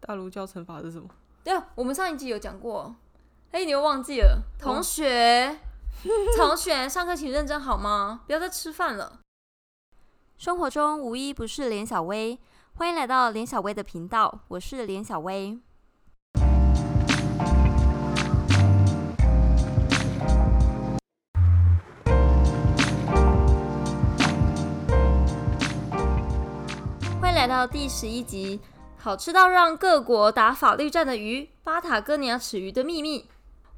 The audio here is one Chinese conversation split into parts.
大陆教惩罚是什么？对啊，我们上一集有讲过。哎、你又忘记了？同学，同学，上课请认真好吗？不要再吃饭了。生活中无一不是连小薇，欢迎来到连小薇的频道，我是连小薇。欢迎来到第十一集，好吃到让各国打法律战的鱼——巴塔哥尼亚齿鱼的秘密。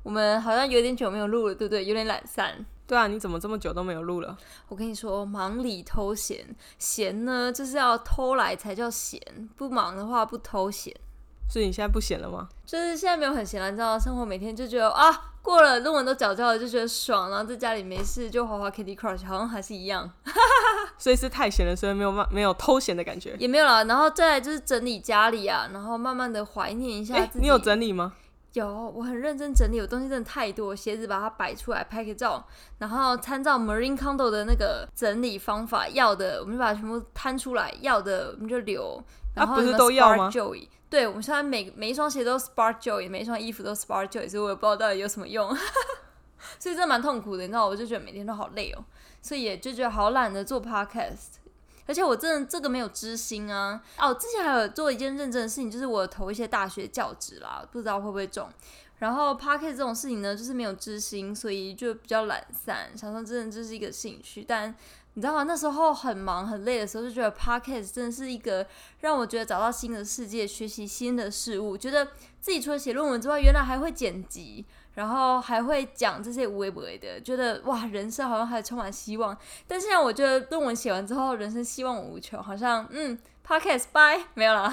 我们好像有点久没有录了，对不对？有点懒散。对啊，你怎么这么久都没有录了？我跟你说，忙里偷闲，闲呢就是要偷来才叫闲，不忙的话不偷闲。所以你现在不闲了吗？就是现在没有很闲了，你知道，生活每天就觉得啊，过了论文都缴交了，就觉得爽，然后在家里没事就滑滑 Kitty Crush，好像还是一样，所以是太闲了，所以没有慢没有偷闲的感觉。也没有了。然后再来就是整理家里啊，然后慢慢的怀念一下哎、自己。你有整理吗？有，我很认真整理，我东西真的太多，鞋子把它摆出来拍个照，然后参照 Marine Condo 的那个整理方法，要的我们就把它全部摊出来，要的我们就留。然后啊不是都要吗对，我们现在每每一双鞋都 Spark Joy，每一双衣服都 Spark Joy，所以我也不知道到底有什么用，所以真的蛮痛苦的，你知道，我就觉得每天都好累哦，所以也就觉得好懒得做 Podcast。而且我真的这个没有知心啊！哦，之前还有做一件认真的事情，就是我投一些大学教职啦，不知道会不会中。然后 p o c k e t 这种事情呢，就是没有知心，所以就比较懒散，想说真的这是一个兴趣。但你知道吗？那时候很忙很累的时候，就觉得 podcast 真的是一个让我觉得找到新的世界，学习新的事物，觉得自己除了写论文之外，原来还会剪辑。然后还会讲这些无微不微的，觉得哇，人生好像还充满希望。但现在我觉得论文写完之后，人生希望无穷，好像嗯，podcast 拜没有啦。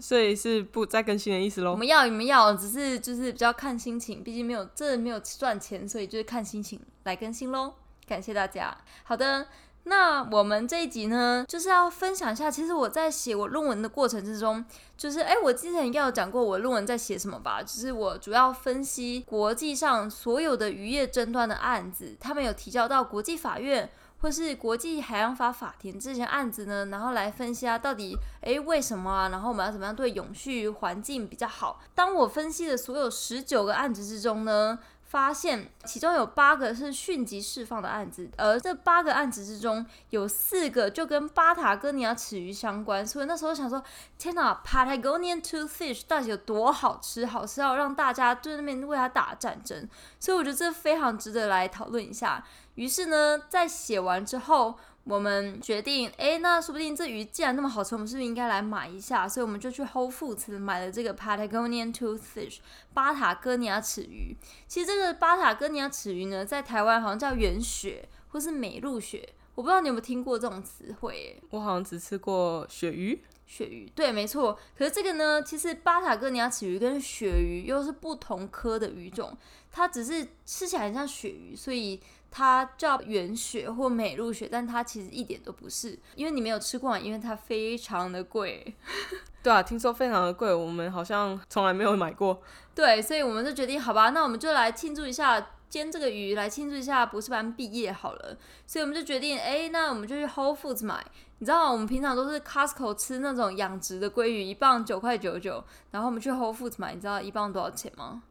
所以是不再更新的意思喽？我们要你们要，只是就是比较看心情，毕竟没有这没有赚钱，所以就是看心情来更新喽。感谢大家。好的。那我们这一集呢，就是要分享一下，其实我在写我论文的过程之中，就是哎，我之前应该有讲过我论文在写什么吧？就是我主要分析国际上所有的渔业争端的案子，他们有提交到国际法院或是国际海洋法法庭这些案子呢，然后来分析啊，到底诶为什么啊？然后我们要怎么样对永续环境比较好？当我分析的所有十九个案子之中呢？发现其中有八个是迅即释放的案子，而这八个案子之中有四个就跟巴塔哥尼亚齿鱼相关，所以那时候想说，天哪，Patagonian toothfish 到底有多好吃？好吃到让大家对那边为它打战争，所以我觉得这非常值得来讨论一下。于是呢，在写完之后。我们决定，哎，那说不定这鱼既然那么好吃，我们是不是应该来买一下？所以我们就去 Whole Foods 买了这个 Patagonian Toothfish 巴塔哥尼亚齿鱼。其实这个巴塔哥尼亚齿鱼呢，在台湾好像叫圆鳕或是美露鳕，我不知道你有没有听过这种词汇？我好像只吃过鳕鱼。鳕鱼，对，没错。可是这个呢，其实巴塔哥尼亚齿鱼跟鳕鱼又是不同科的鱼种，它只是吃起来很像鳕鱼，所以。它叫原雪或美露雪，但它其实一点都不是，因为你没有吃过，因为它非常的贵。对啊，听说非常的贵，我们好像从来没有买过。对，所以我们就决定，好吧，那我们就来庆祝一下煎这个鱼，来庆祝一下博士班毕业好了。所以我们就决定，哎，那我们就去 Whole Foods 买。你知道，我们平常都是 Costco 吃那种养殖的鲑鱼，一磅九块九九，然后我们去 Whole Foods 买，你知道一磅多少钱吗？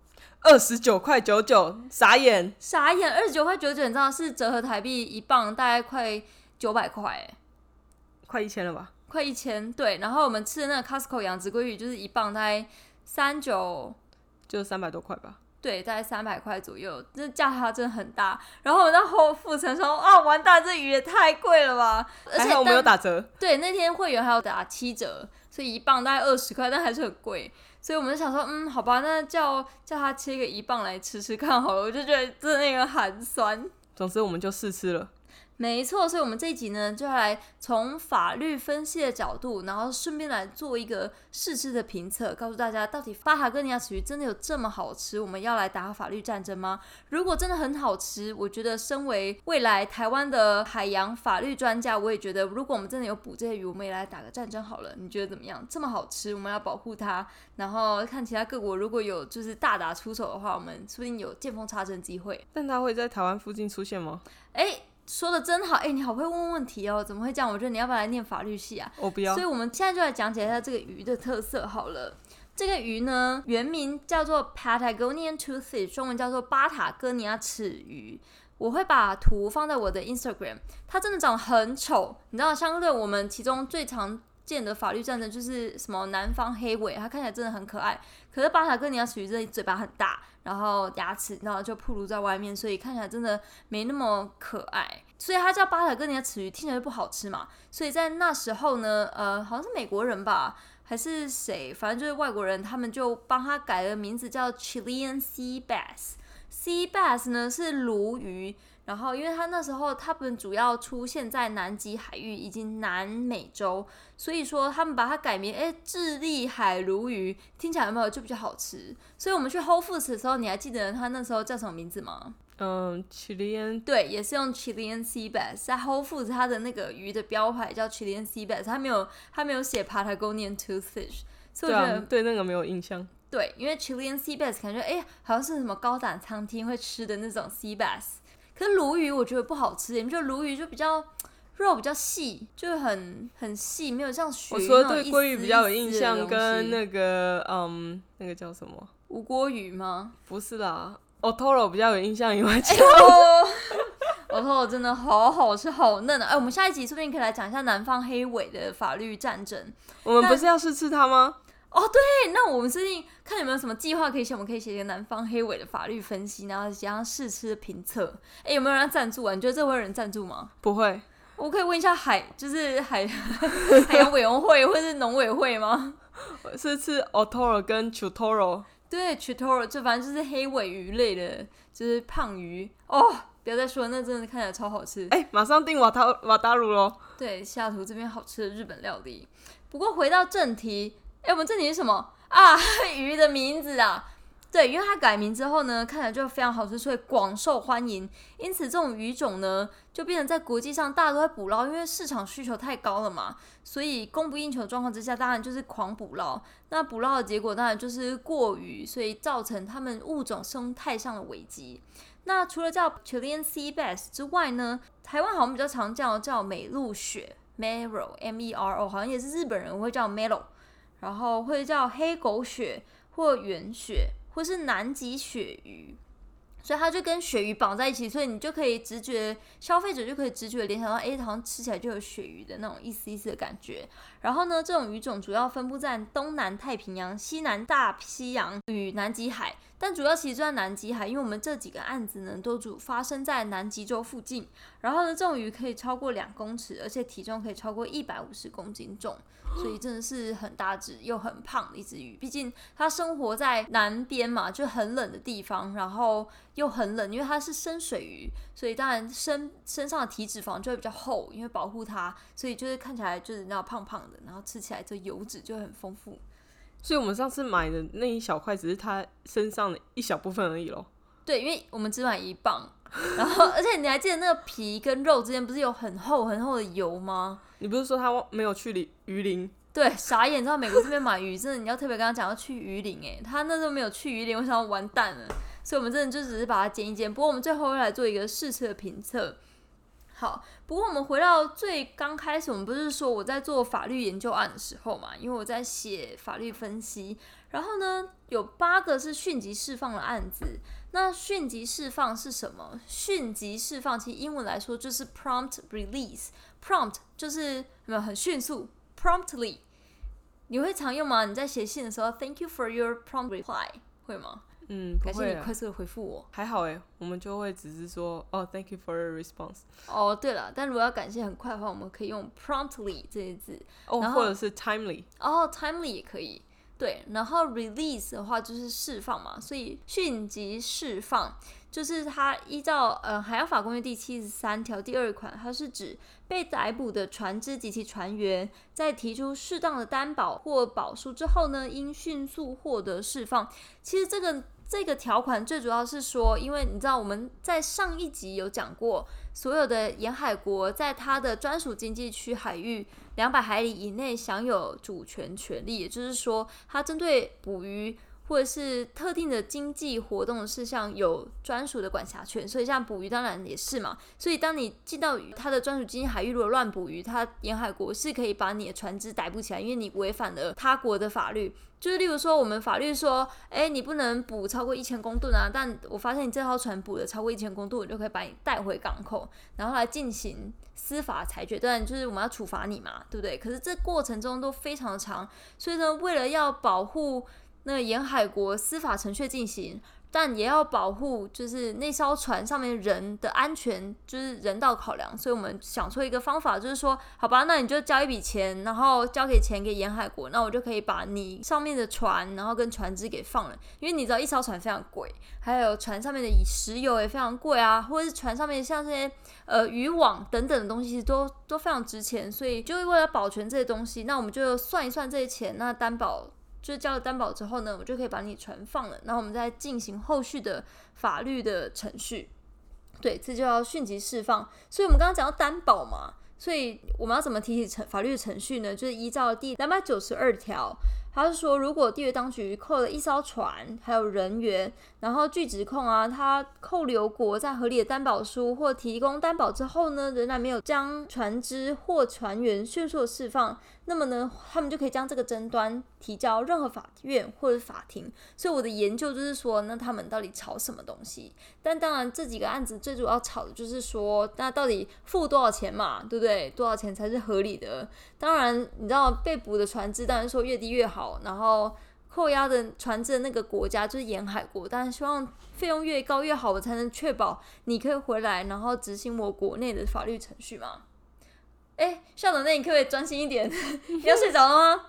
二十九块九九，傻眼，傻眼！二十九块九九，你知道是折合台币一磅大概快九百块，哎，快一千了吧？快一千。对，然后我们吃的那个 Costco 养殖鲑鱼就是一磅大概三九，就三百多块吧。对，大概三百块左右，这价差真的很大。然后我在后付成说啊，完蛋，这鱼也太贵了吧！而且我们有打折。对，那天会员还有打七折，所以一磅大概二十块，但还是很贵。所以我们就想说，嗯，好吧，那叫叫他切个一磅来吃吃看好了。我就觉得真的那个寒酸。总之我们就试吃了。没错，所以我们这一集呢，就要来从法律分析的角度，然后顺便来做一个试吃的评测，告诉大家到底巴塔哥尼亚齿鱼真的有这么好吃？我们要来打法律战争吗？如果真的很好吃，我觉得身为未来台湾的海洋法律专家，我也觉得，如果我们真的有捕这些鱼，我们也来打个战争好了。你觉得怎么样？这么好吃，我们要保护它，然后看其他各国如果有就是大打出手的话，我们说不定有见缝插针机会。但它会在台湾附近出现吗？哎。说的真好，哎、你好会问问题哦，怎么会这样？我觉得你要不要来念法律系啊？我不要所以，。我们现在就来讲解一下这个鱼的特色好了。这个鱼呢，原名叫做 Patagonian Toothfish，中文叫做巴塔哥尼亚齿鱼。我会把图放在我的 Instagram，它真的长得很丑。你知道，相对我们其中最常见的法律战争就是什么南方黑尾，它看起来真的很可爱。可是巴塔哥尼亚齿鱼这嘴巴很大，然后牙齿然后就暴露在外面，所以看起来真的没那么可爱。所以它叫巴塔哥尼亚齿鱼，听起来就不好吃嘛。所以在那时候呢，呃，好像是美国人吧。还是谁，反正就是外国人，他们就帮他改了名字，叫 Chilean Sea Bass。Sea Bass 呢是鲈鱼，然后因为它那时候它们主要出现在南极海域以及南美洲，所以说他们把它改名，哎，智利海鲈鱼，听起来有没有就比较好吃？所以我们去 Whole Foods 的时候，你还记得它那时候叫什么名字吗？嗯，Chilean 对，也是用 Chilean Sea Bass，在 Whole Foods 它的那个鱼的标牌叫 Chilean Sea Bass，它没有它没有写 Patagonian Toothfish，所以我觉得对那个没有印象。对，因为 Chilean Sea Bass 感觉哎好像是什么高档餐厅会吃的那种 Sea Bass，可是鲈鱼我觉得不好吃，你们觉得鲈鱼就比较肉比较细，就很很细，没有像鳕鱼我说对鲑鱼比较有印象，跟那个嗯那个叫什么？无锅鱼吗？不是啦。Otoro 比较有印象以外，哎呦，Otoro 真的好好吃，好嫩啊！哎，我们下一集说不定可以来讲一下南方黑尾的法律战争。我们不是要试吃它吗？哦，对，那我们最近看有没有什么计划可以写，我们可以写一个南方黑尾的法律分析，然后加上试吃的评测。哎，有没有人赞助啊？你觉得这会有人赞助吗？不会。我可以问一下海，就是海海洋委员会或是农委会吗？是吃 Otoro 跟 Chutoro。对，chutoro 就反正就是黑尾鱼类的，就是胖鱼哦。不要再说，那真的看起来超好吃。哎，马上订瓦塔瓦达鲁喽。对，西雅图这边好吃的日本料理。不过回到正题，哎，我们正题是什么啊？鱼的名字啊。对，因为它改名之后呢，看起来就非常好吃，所以广受欢迎。因此，这种鱼种呢，就变成在国际上大家都在捕捞，因为市场需求太高了嘛，所以供不应求的状况之下，当然就是狂捕捞。那捕捞的结果当然就是过鱼，所以造成他们物种生态上的危机。那除了叫 Chilean Sea Bass 之外呢，台湾好像比较常叫叫美露雪 Mero，M E R O，好像也是日本人会叫 Mero，然后会叫黑狗血或圆血。或是南极鳕鱼，所以它就跟鳕鱼绑在一起，所以你就可以直觉，消费者就可以直觉联想到，哎，好像吃起来就有鳕鱼的那种一丝一丝的感觉。然后呢，这种鱼种主要分布在东南太平洋、西南大西洋与南极海。但主要其实就在南极海，因为我们这几个案子呢都主发生在南极洲附近。然后呢，这种鱼可以超过两公尺，而且体重可以超过一百五十公斤重，所以真的是很大只又很胖的一只鱼。毕竟它生活在南边嘛，就很冷的地方，然后又很冷，因为它是深水鱼，所以当然身身上的体脂肪就会比较厚，因为保护它，所以就是看起来就是那胖胖的，然后吃起来这油脂就很丰富。所以我们上次买的那一小块只是它身上的一小部分而已咯。对，因为我们只买一磅，然后 而且你还记得那个皮跟肉之间不是有很厚很厚的油吗？你不是说他没有去鳞鱼鳞？对，傻眼！你知道美国这边买鱼真的你要特别跟他讲要去鱼鳞诶，他那时候没有去鱼鳞，我想要完蛋了。所以我们真的就只是把它煎一煎。不过我们最后会来做一个试吃的评测。好，不过我们回到最刚开始，我们不是说我在做法律研究案的时候嘛？因为我在写法律分析，然后呢，有八个是迅即释放的案子。那迅即释放是什么？迅即释放其实英文来说就是 prompt release。prompt 就是没有很迅速，promptly。你会常用吗？你在写信的时候，Thank you for your prompt reply，会吗？嗯，感谢你快速的回复我。还好哎，我们就会只是说哦，Thank you for your response。哦，对了，但如果要感谢很快的话，我们可以用 promptly 这些字，哦，或者是 timely。哦，timely 也可以。对，然后 release 的话就是释放嘛，所以迅即释放就是它依照呃海洋法公约第七十三条第二款，它是指被逮捕的船只及其船员在提出适当的担保或保书之后呢，应迅速获得释放。其实这个。这个条款最主要是说，因为你知道我们在上一集有讲过，所有的沿海国在它的专属经济区海域两百海里以内享有主权权利，也就是说，它针对捕鱼或者是特定的经济活动事项有专属的管辖权，所以像捕鱼当然也是嘛。所以当你进到它的专属经济海域，如果乱捕鱼，它沿海国是可以把你的船只逮捕起来，因为你违反了他国的法律。就是例如说，我们法律说，哎，你不能捕超过一千公吨啊，但我发现你这条船捕了超过一千公吨，我就可以把你带回港口，然后来进行司法裁决。当然，就是我们要处罚你嘛，对不对？可是这过程中都非常长，所以呢，为了要保护那个沿海国司法程序进行。但也要保护，就是那艘船上面人的安全，就是人道考量。所以我们想出一个方法，就是说，好吧，那你就交一笔钱，然后交给钱给沿海国，那我就可以把你上面的船，然后跟船只给放了。因为你知道，一艘船非常贵，还有船上面的石油也非常贵啊，或者是船上面像这些呃渔网等等的东西，都都非常值钱。所以就是为了保全这些东西，那我们就算一算这些钱，那担保。就是交了担保之后呢，我就可以把你存放了，然后我们再进行后续的法律的程序。对，这就要迅即释放。所以我们刚刚讲到担保嘛，所以我们要怎么提起程法律的程序呢？就是依照第两百九十二条。他是说，如果地约当局扣了一艘船，还有人员，然后据指控啊，他扣留国在合理的担保书或提供担保之后呢，仍然没有将船只或船员迅速释放，那么呢，他们就可以将这个争端提交任何法院或者法庭。所以我的研究就是说，那他们到底吵什么东西？但当然，这几个案子最主要吵的就是说，那到底付多少钱嘛，对不对？多少钱才是合理的？当然，你知道被捕的船只，当然说越低越好。然后扣押的船只的那个国家就是沿海国，但是希望费用越高越好，我才能确保你可以回来，然后执行我国内的法律程序嘛。哎，校长，那你可不可以专心一点？你要睡着了吗？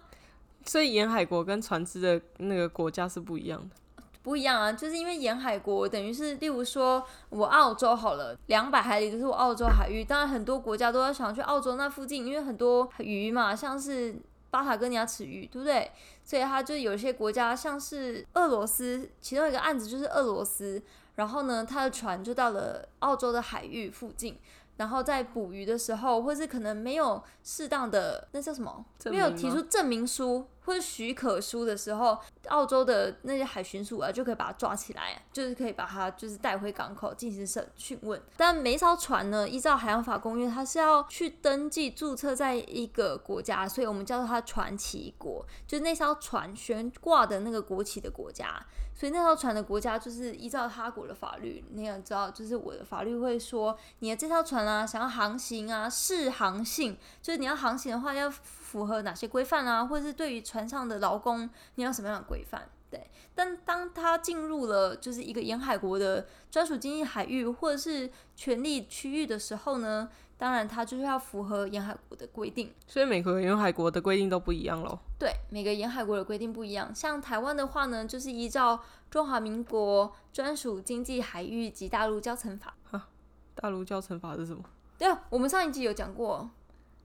所以沿海国跟船只的那个国家是不一样的，不一样啊，就是因为沿海国等于是，例如说我澳洲好了，两百海里就是我澳洲海域，当然很多国家都要想去澳洲那附近，因为很多鱼嘛，像是。巴塔哥尼亚齿鱼，对不对？所以它就有一些国家，像是俄罗斯，其中一个案子就是俄罗斯，然后呢，他的船就到了澳洲的海域附近。然后在捕鱼的时候，或是可能没有适当的那叫什么，没有提出证明书或者许可书的时候，澳洲的那些海巡署啊就可以把他抓起来，就是可以把他就是带回港口进行审讯问。但每一艘船呢，依照海洋法公约，它是要去登记注册在一个国家，所以我们叫做它船旗国，就是那艘船悬挂的那个国旗的国家。所以那艘船的国家就是依照他国的法律，你要知道，就是我的法律会说，你的这艘船啊，想要航行啊，适航性，就是你要航行的话，要符合哪些规范啊，或者是对于船上的劳工，你要什么样的规范？对。但当他进入了就是一个沿海国的专属经济海域或者是权利区域的时候呢？当然，它就是要符合沿海国的规定，所以每个沿海国的规定都不一样喽。对，每个沿海国的规定不一样。像台湾的话呢，就是依照中华民国专属经济海域及大陆交乘法。哈，大陆交乘法是什么？对啊，我们上一集有讲过。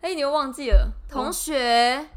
哎，你又忘记了？同学，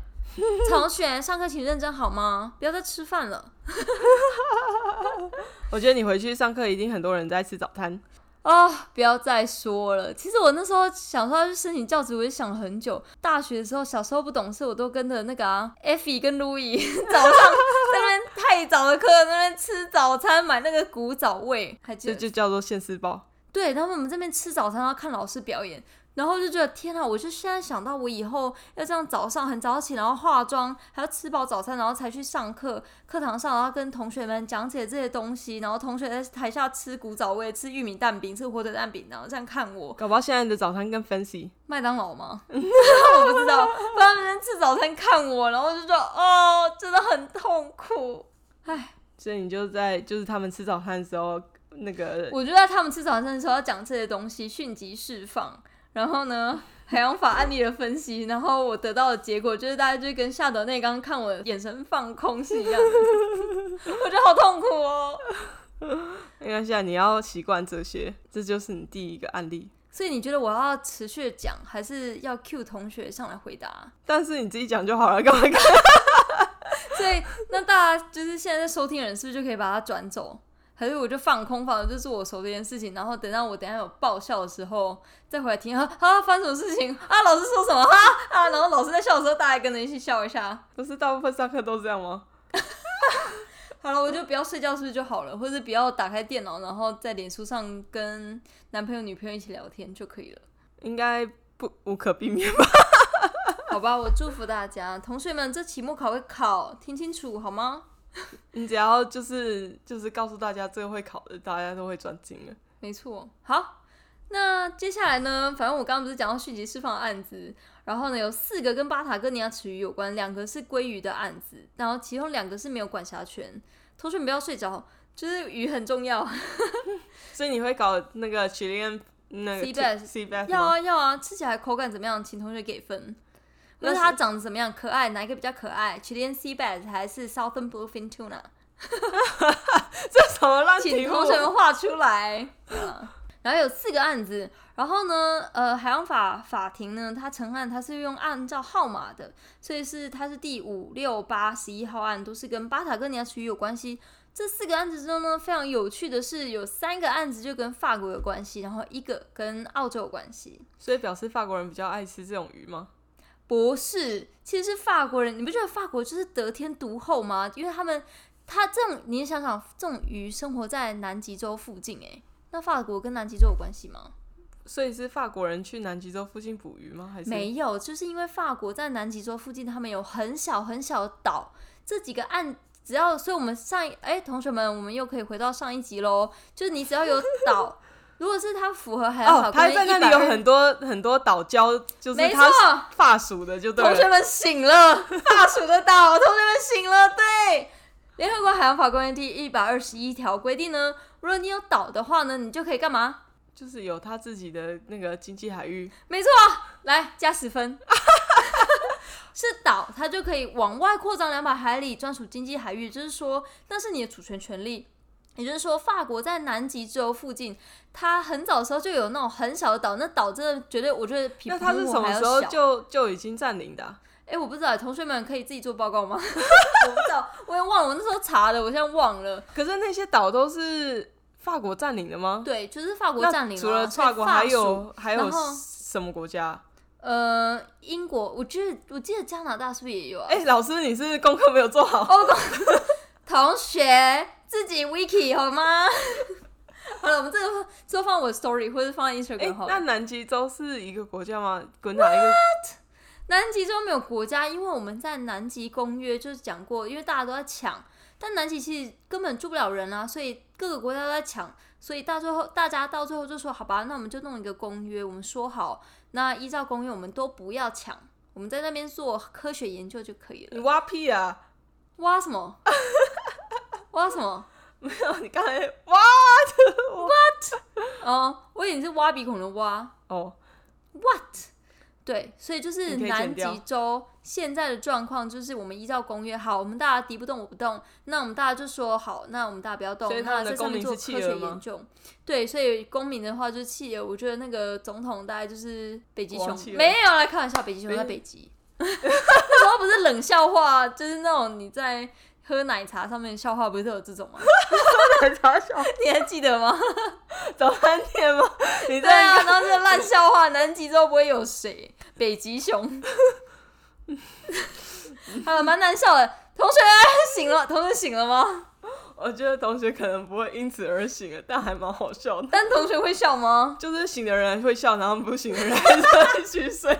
同学，上课请认真好吗？不要再吃饭了。我觉得你回去上课一定很多人在吃早餐。啊！不要再说了。其实我那时候想说要去申请教职，我也想了很久。大学的时候，小时候不懂事，我都跟着那个啊，Effie 跟 Louis 早上在那边太早的课，那边吃早餐，买那个古早味，还这就叫做现世报。对，然后我们这边吃早餐，然后看老师表演。然后就觉得天啊！我就现在想到，我以后要这样早上很早起，然后化妆，还要吃饱早餐，然后才去上课。课堂上，然后跟同学们讲解这些东西，然后同学在台下吃古早味，吃玉米蛋饼，吃火腿蛋饼，然后这样看我。搞不好现在的早餐更 fancy，麦当劳吗？我不知道。他们吃早餐看我，然后就说：“哦，真的很痛苦。”唉，所以你就在就是他们吃早餐的时候，那个我就在他们吃早餐的时候要讲这些东西，迅即释放。然后呢，海洋法案例的分析，然后我得到的结果就是，大家就跟夏德内刚刚看我眼神放空是一样的，我觉得好痛苦哦。没关系啊，你要习惯这些，这就是你第一个案例。所以你觉得我要持续讲，还是要 Q 同学上来回答？但是你自己讲就好了，干嘛干？所以那大家就是现在在收听的人，是不是就可以把它转走？还是我就放空，放的就是我熟这件事情，然后等到我等下有爆笑的时候再回来听啊啊，发生什么事情啊？老师说什么哈啊？然后老师在笑的时候，大家跟着一起笑一下。不是大部分上课都这样吗？好了，我就不要睡觉是不是就好了，或者不要打开电脑，然后在脸书上跟男朋友、女朋友一起聊天就可以了。应该不无可避免吧？好吧，我祝福大家，同学们，这期末考会考，听清楚好吗？你只要就是就是告诉大家这个会考的，大家都会专精了。没错，好，那接下来呢？反正我刚刚不是讲到续集释放的案子，然后呢有四个跟巴塔哥尼亚池鱼有关，两个是鲑鱼的案子，然后其中两个是没有管辖权。同学们不要睡着，就是鱼很重要。所以你会搞那个 Chilean 那个 Sea bass sea bass 要啊要啊，吃起来口感怎么样？请同学给分。那它长得怎么样？可爱？哪一个比较可爱？Chilean Sea Bass 还是 Southern Bluefin Tuna？这什么烂题请目？同学们画出来。嗯然后有四个案子，然后呢，呃，海洋法法庭呢，它成案它是用按照号码的，所以是它是第五六八十一号案，都是跟巴塔哥尼亚区域有关系。这四个案子之中呢，非常有趣的是，有三个案子就跟法国有关系，然后一个跟澳洲有关系。所以表示法国人比较爱吃这种鱼吗？不是，其实是法国人，你不觉得法国就是得天独厚吗？因为他们，他这种，你想想，这种鱼生活在南极洲附近，诶，那法国跟南极洲有关系吗？所以是法国人去南极洲附近捕鱼吗？还是没有，就是因为法国在南极洲附近，他们有很小很小的岛，这几个岸只要，所以我们上一哎、同学们，我们又可以回到上一集喽，就是你只要有岛，如果是它符合海洋法哦，他在那里有很多很多岛礁，就是他法属的，就对了。同学们醒了，法属的岛，同学们醒了。对，联合国海洋法公约第一百二十一条规定呢，如果你有岛的话呢，你就可以干嘛？就是有他自己的那个经济海域，没错，来加十分。是岛，它就可以往外扩张两百海里，专属经济海域，就是说那是你的主权权利。也就是说，法国在南极洲附近，它很早的时候就有那种很小的岛，那岛真的绝对，我觉得比那它是什么时候小就就已经占领的啊、哎、我不知道，同学们可以自己做报告吗？我不知道，我也忘了，我那时候查的，我现在忘了。可是那些岛都是法国占领的吗？对，就是法国占领除了法国还有还有什么国家？呃英国，我记得我记得加拿大是不是也有啊？哎、老师，你是功课没有做好哦？同学自己 wiki 好吗？好了，我们这个就放我的 story 或者放 Instagram 好了。那南极洲是一个国家吗？滚哪一个？南极洲没有国家，因为我们在南极公约就是讲过，因为大家都在抢，但南极其实根本住不了人啊，所以各个国家都在抢，所以到最后大家到最后就说好吧，那我们就弄一个公约，我们说好，那依照公约我们都不要抢，我们在那边做科学研究就可以了。你挖屁啊！挖什么？挖什么？没有，你刚才 挖哦，我以为你是挖鼻孔的挖。哦，What？对，所以就是南极洲现在的状况，就是我们依照公约，好，我们大家敌不动我不动，那我们大家就说好，那我们大家不要动那们的在上面做科学研究。对，所以公民的话就是企鹅，我觉得那个总统大概就是北极熊没有来开玩笑，北极熊北在北极。那时候不是冷笑话，就是那种你在喝奶茶上面笑话，不是都有这种吗？奶茶笑，你还记得吗？早餐店吗？你对啊，在然后这个烂笑话，南极洲不会有谁？北极熊。好了，蛮难笑的。同学醒了，同学醒了吗？我觉得同学可能不会因此而醒了，但还蛮好笑的。但同学会笑吗？就是醒的人会笑，然后不醒的人继续睡。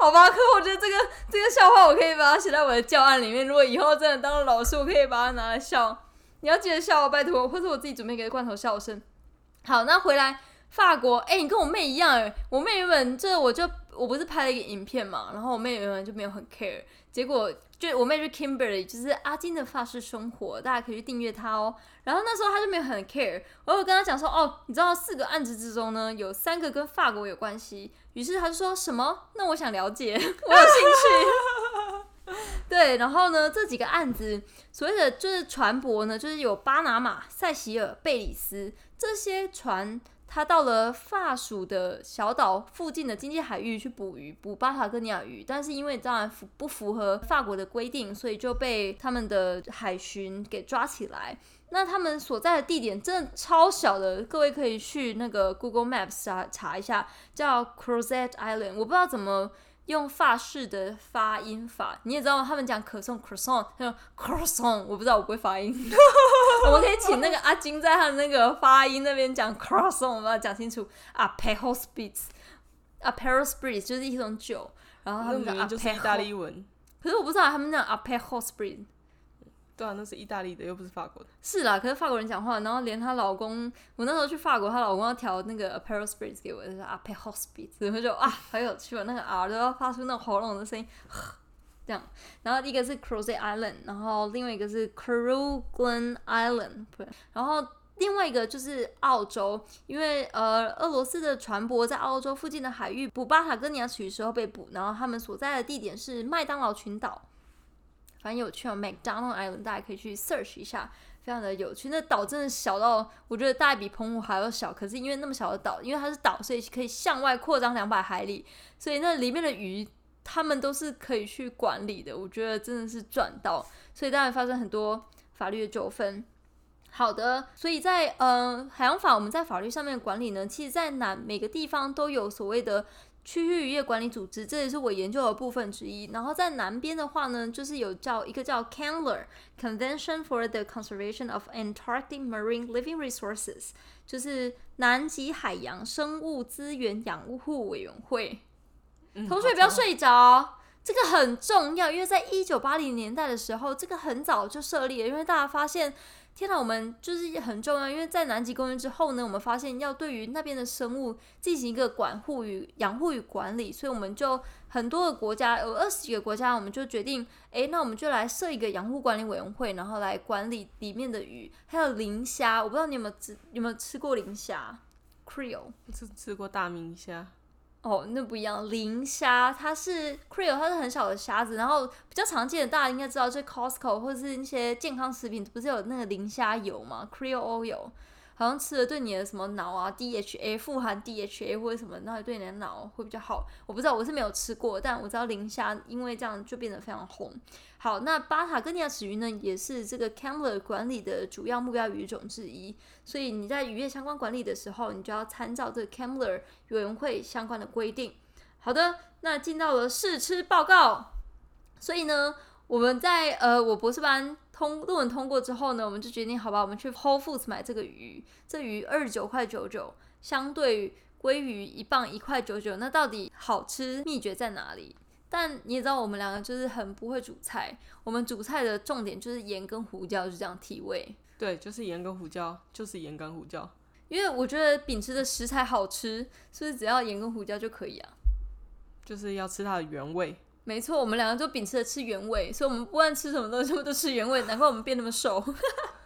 好吧，可我觉得这个这个笑话我可以把它写在我的教案里面。如果以后真的当了老师，我可以把它拿来笑。你要记得笑哦，拜托，或者我自己准备一个罐头笑声。好，那回来法国，哎、你跟我妹一样哎，我妹原本这我就我不是拍了一个影片嘛，然后我妹原本就没有很 care，结果就我妹是 Kimberly，就是阿金的法式生活，大家可以去订阅她哦。然后那时候她就没有很 care，我有跟她讲说，哦，你知道四个案子之中呢，有三个跟法国有关系，于是她就说什么？那我想了解，我有兴趣。对，然后呢，这几个案子所谓的就是船舶呢，就是有巴拿马、塞西尔、贝里斯这些船，他到了法属的小岛附近的经济海域去捕鱼，捕巴塔哥尼亚鱼，但是因为当然符不符合法国的规定，所以就被他们的海巡给抓起来。那他们所在的地点真的超小的，各位可以去那个 Google Maps 查查一下，叫 Crozet Island。我不知道怎么用法式的发音法，你也知道吗？他们讲可颂 croissant，他说 croissant，我不知道我不会发音。我们可以请那个阿金在他的那个发音那边讲 croissant，我们要讲清楚。a p e r o spritz，a p e r o spritz 就是一种酒，然后他们讲就是意大利文。可是我不知道他们讲 a p e r o spritz。对啊，那是意大利的，又不是法国的。是啦，可是法国人讲话，然后连她老公，我那时候去法国，她老公要调那个 apple spritz 给我，就是 apple spritz，我就啊，好有趣哦，那个 R 都要发出那种喉咙的声音，这样。然后一个是 Crozet Island，然后另外一个是 cruelen Island，然后另外一个就是澳洲，因为呃，俄罗斯的船舶在澳洲附近的海域捕巴塔哥尼亚齿鱼时候被捕，然后他们所在的地点是麦当劳群岛。反正有趣哦，McDonald Island，大家可以去 search 一下，非常的有趣。那岛真的小到，我觉得大概比澎湖还要小。可是因为那么小的岛，因为它是岛，所以可以向外扩张两百海里，所以那里面的鱼，他们都是可以去管理的。我觉得真的是赚到，所以当然发生很多法律的纠纷。好的，所以在呃海洋法，我们在法律上面管理呢，其实在哪每个地方都有所谓的。区域渔业管理组织，这也是我研究的部分之一。然后在南边的话呢，就是有叫一个叫 Candler Convention for the Conservation of Antarctic Marine Living Resources，就是南极海洋生物资源养护委员会。同学不要睡着，这个很重要，因为在一九八零年代的时候，这个很早就设立了，因为大家发现。天哪，我们就是很重要，因为在南极公园之后呢，我们发现要对于那边的生物进行一个管护与养护与管理，所以我们就很多个国家有二十几个国家，我们就决定，哎，那我们就来设一个养护管理委员会，然后来管理里面的鱼，还有磷虾。我不知道你有没有吃有没有吃过磷虾？Creole 吃吃过大明虾。哦，那不一样。磷虾它是 Creole，它是很小的虾子，然后比较常见的，大家应该知道，就 Costco 或者是一些健康食品，不是有那个磷虾油吗？Creole oil。好像吃了对你的什么脑啊，DHA 富含 DHA 或者什么，那对你的脑会比较好。我不知道，我是没有吃过，但我知道磷虾因为这样就变得非常红。好，那巴塔哥尼亚齿鱼呢，也是这个 c a m l e r 管理的主要目标鱼种之一。所以你在渔业相关管理的时候，你就要参照这个 c a m l e r 委员会相关的规定。好的，那进到了试吃报告。所以呢，我们在呃，我博士班。通论文通过之后呢，我们就决定，好吧，我们去 Whole Foods 买这个鱼。这鱼二十九块九九，相对于鲑鱼一磅一块九九，那到底好吃秘诀在哪里？但你也知道，我们两个就是很不会煮菜。我们煮菜的重点就是盐跟胡椒，就这样提味。对，就是盐跟胡椒，就是盐跟胡椒。因为我觉得秉持的食材好吃，是不是只要盐跟胡椒就可以啊？就是要吃它的原味。没错，我们两个就秉持着吃原味，所以我们不管吃什么东西，都吃原味，难怪我们变那么瘦。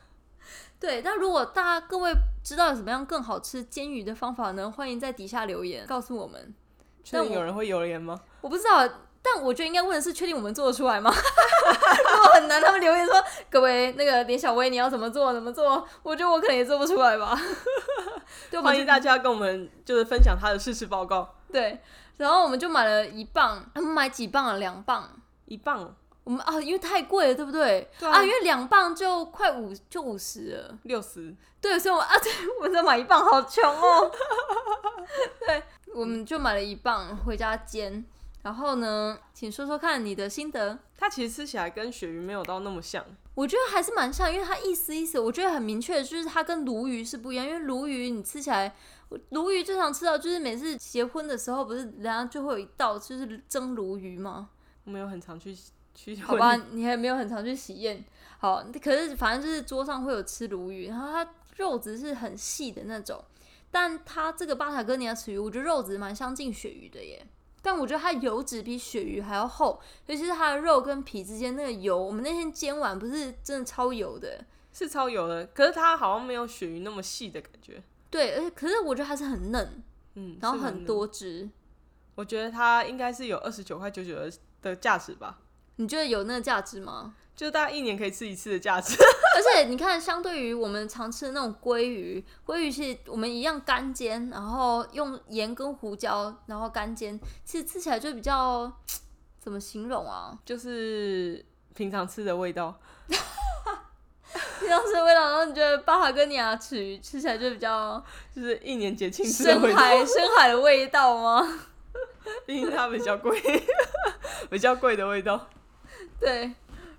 对，那如果大家各位知道有什么样更好吃煎鱼的方法呢？欢迎在底下留言告诉我们。确定有人会留言吗？我不知道，但我觉得应该问的是：确定我们做得出来吗？如果很难，他们留言说：“各位那个连小薇，你要怎么做？怎么做？”我觉得我可能也做不出来吧。欢迎大家跟我们就是分享他的试吃报告。对。然后我们就买了一磅，他们买几磅啊？两磅，一磅。我们啊，因为太贵了，对不对？对啊，因为两磅就快五，就五十了，六十。对，所以我啊，对，我再买一磅，好穷哦。对，我们就买了一磅回家煎。然后呢，请说说看你的心得。它其实吃起来跟鳕鱼没有到那么像，我觉得还是蛮像，因为它意思意思，我觉得很明确，就是它跟鲈鱼是不一样。因为鲈鱼你吃起来。鲈鱼最常吃到就是每次结婚的时候，不是人家就会有一道就是蒸鲈鱼吗？我没有很常去 去。好吧，你还没有很常去喜宴。好，可是反正就是桌上会有吃鲈鱼，然后它肉质是很细的那种。但它这个巴塔哥尼亚齿鱼，我觉得肉质蛮相近鳕鱼的耶。但我觉得它油脂比鳕鱼还要厚，尤其是它的肉跟皮之间那个油，我们那天煎完不是真的超油的，是超油的。可是它好像没有鳕鱼那么细的感觉。对，而且可是我觉得还是很嫩，嗯，然后很多汁。我觉得它应该是有二十九块九九的的价值吧？你觉得有那个价值吗？就大概一年可以吃一次的价值。而且你看，相对于我们常吃的那种鲑鱼，鲑鱼是我们一样干煎，然后用盐跟胡椒，然后干煎，其实吃起来就比较 怎么形容啊？就是平常吃的味道。当时味道，然后你觉得巴哈跟尼亚齿鱼吃起来就比较，就是一年节庆深海深海的味道吗？毕竟它比较贵，比较贵的味道。对，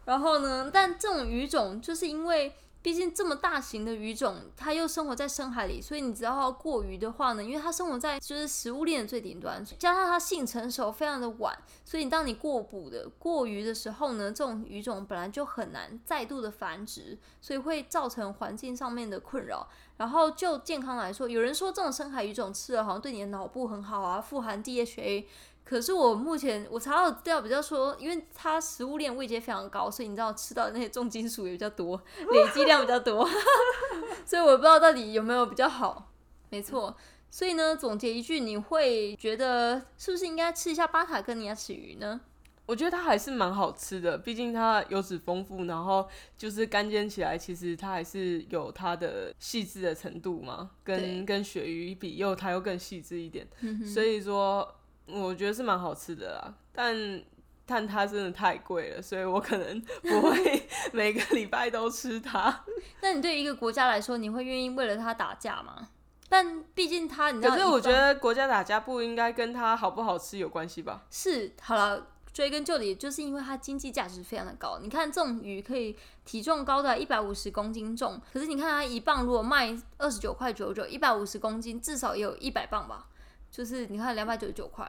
然后呢？但这种鱼种就是因为。毕竟这么大型的鱼种，它又生活在深海里，所以你只要过鱼的话呢，因为它生活在就是食物链的最顶端，加上它性成熟非常的晚，所以当你过捕的过鱼的时候呢，这种鱼种本来就很难再度的繁殖，所以会造成环境上面的困扰。然后就健康来说，有人说这种深海鱼种吃了好像对你的脑部很好啊，富含 DHA。可是我目前我查到资料比较说，因为它食物链位阶非常高，所以你知道吃到的那些重金属也比较多，累积量比较多，所以我不知道到底有没有比较好。没错，所以呢，总结一句，你会觉得是不是应该吃一下巴塔哥尼亚齿鱼呢？我觉得它还是蛮好吃的，毕竟它油脂丰富，然后就是干煎起来，其实它还是有它的细致的程度嘛，跟跟鳕鱼比，又它又更细致一点，所以说。我觉得是蛮好吃的啦，但但它真的太贵了，所以我可能不会每个礼拜都吃它。那你对一个国家来说，你会愿意为了它打架吗？但毕竟它，你知道，可是我觉得国家打架不应该跟它好不好吃有关系吧？是，好了，追根究底，就是因为它经济价值非常的高。你看这种鱼可以体重高达一百五十公斤重，可是你看它一磅如果卖二十九块九九，一百五十公斤至少也有一百磅吧。就是你看两百九十九块，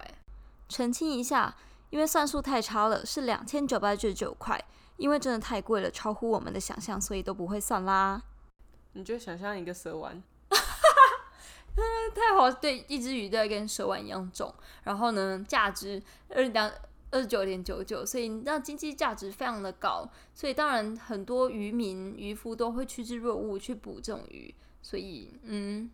澄清一下，因为算数太差了，是两千九百九十九块，因为真的太贵了，超乎我们的想象，所以都不会算啦。你就想象一个蛇丸，太好，对，一只鱼都要跟蛇丸一样重，然后呢，价值二两二十九点九九，所以那经济价值非常的高，所以当然很多渔民渔夫都会趋之若鹜去捕这种鱼，所以嗯。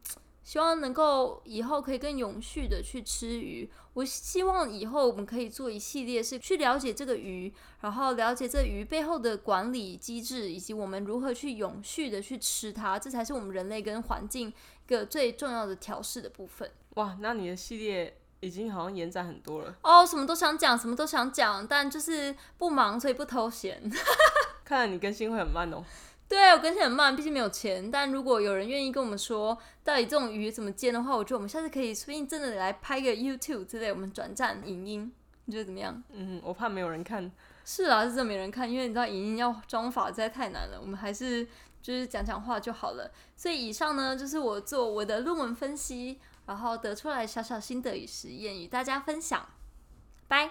希望能够以后可以更永续的去吃鱼。我希望以后我们可以做一系列是去了解这个鱼，然后了解这鱼背后的管理机制，以及我们如何去永续的去吃它。这才是我们人类跟环境一个最重要的调试的部分。哇，那你的系列已经好像延展很多了哦。什么都想讲，什么都想讲，但就是不忙，所以不偷闲。看来你更新会很慢哦。对，我更新很慢，毕竟没有钱。但如果有人愿意跟我们说，到底这种鱼怎么煎的话，我觉得我们下次可以，说不定真的来拍个 YouTube 之类，我们转战影音，你觉得怎么样？嗯，我怕没有人看。是啊，是真的没人看，因为你知道影音要装法实在太难了。我们还是就是讲讲话就好了。所以以上呢，就是我做我的论文分析，然后得出来小小心得与实验与大家分享。拜。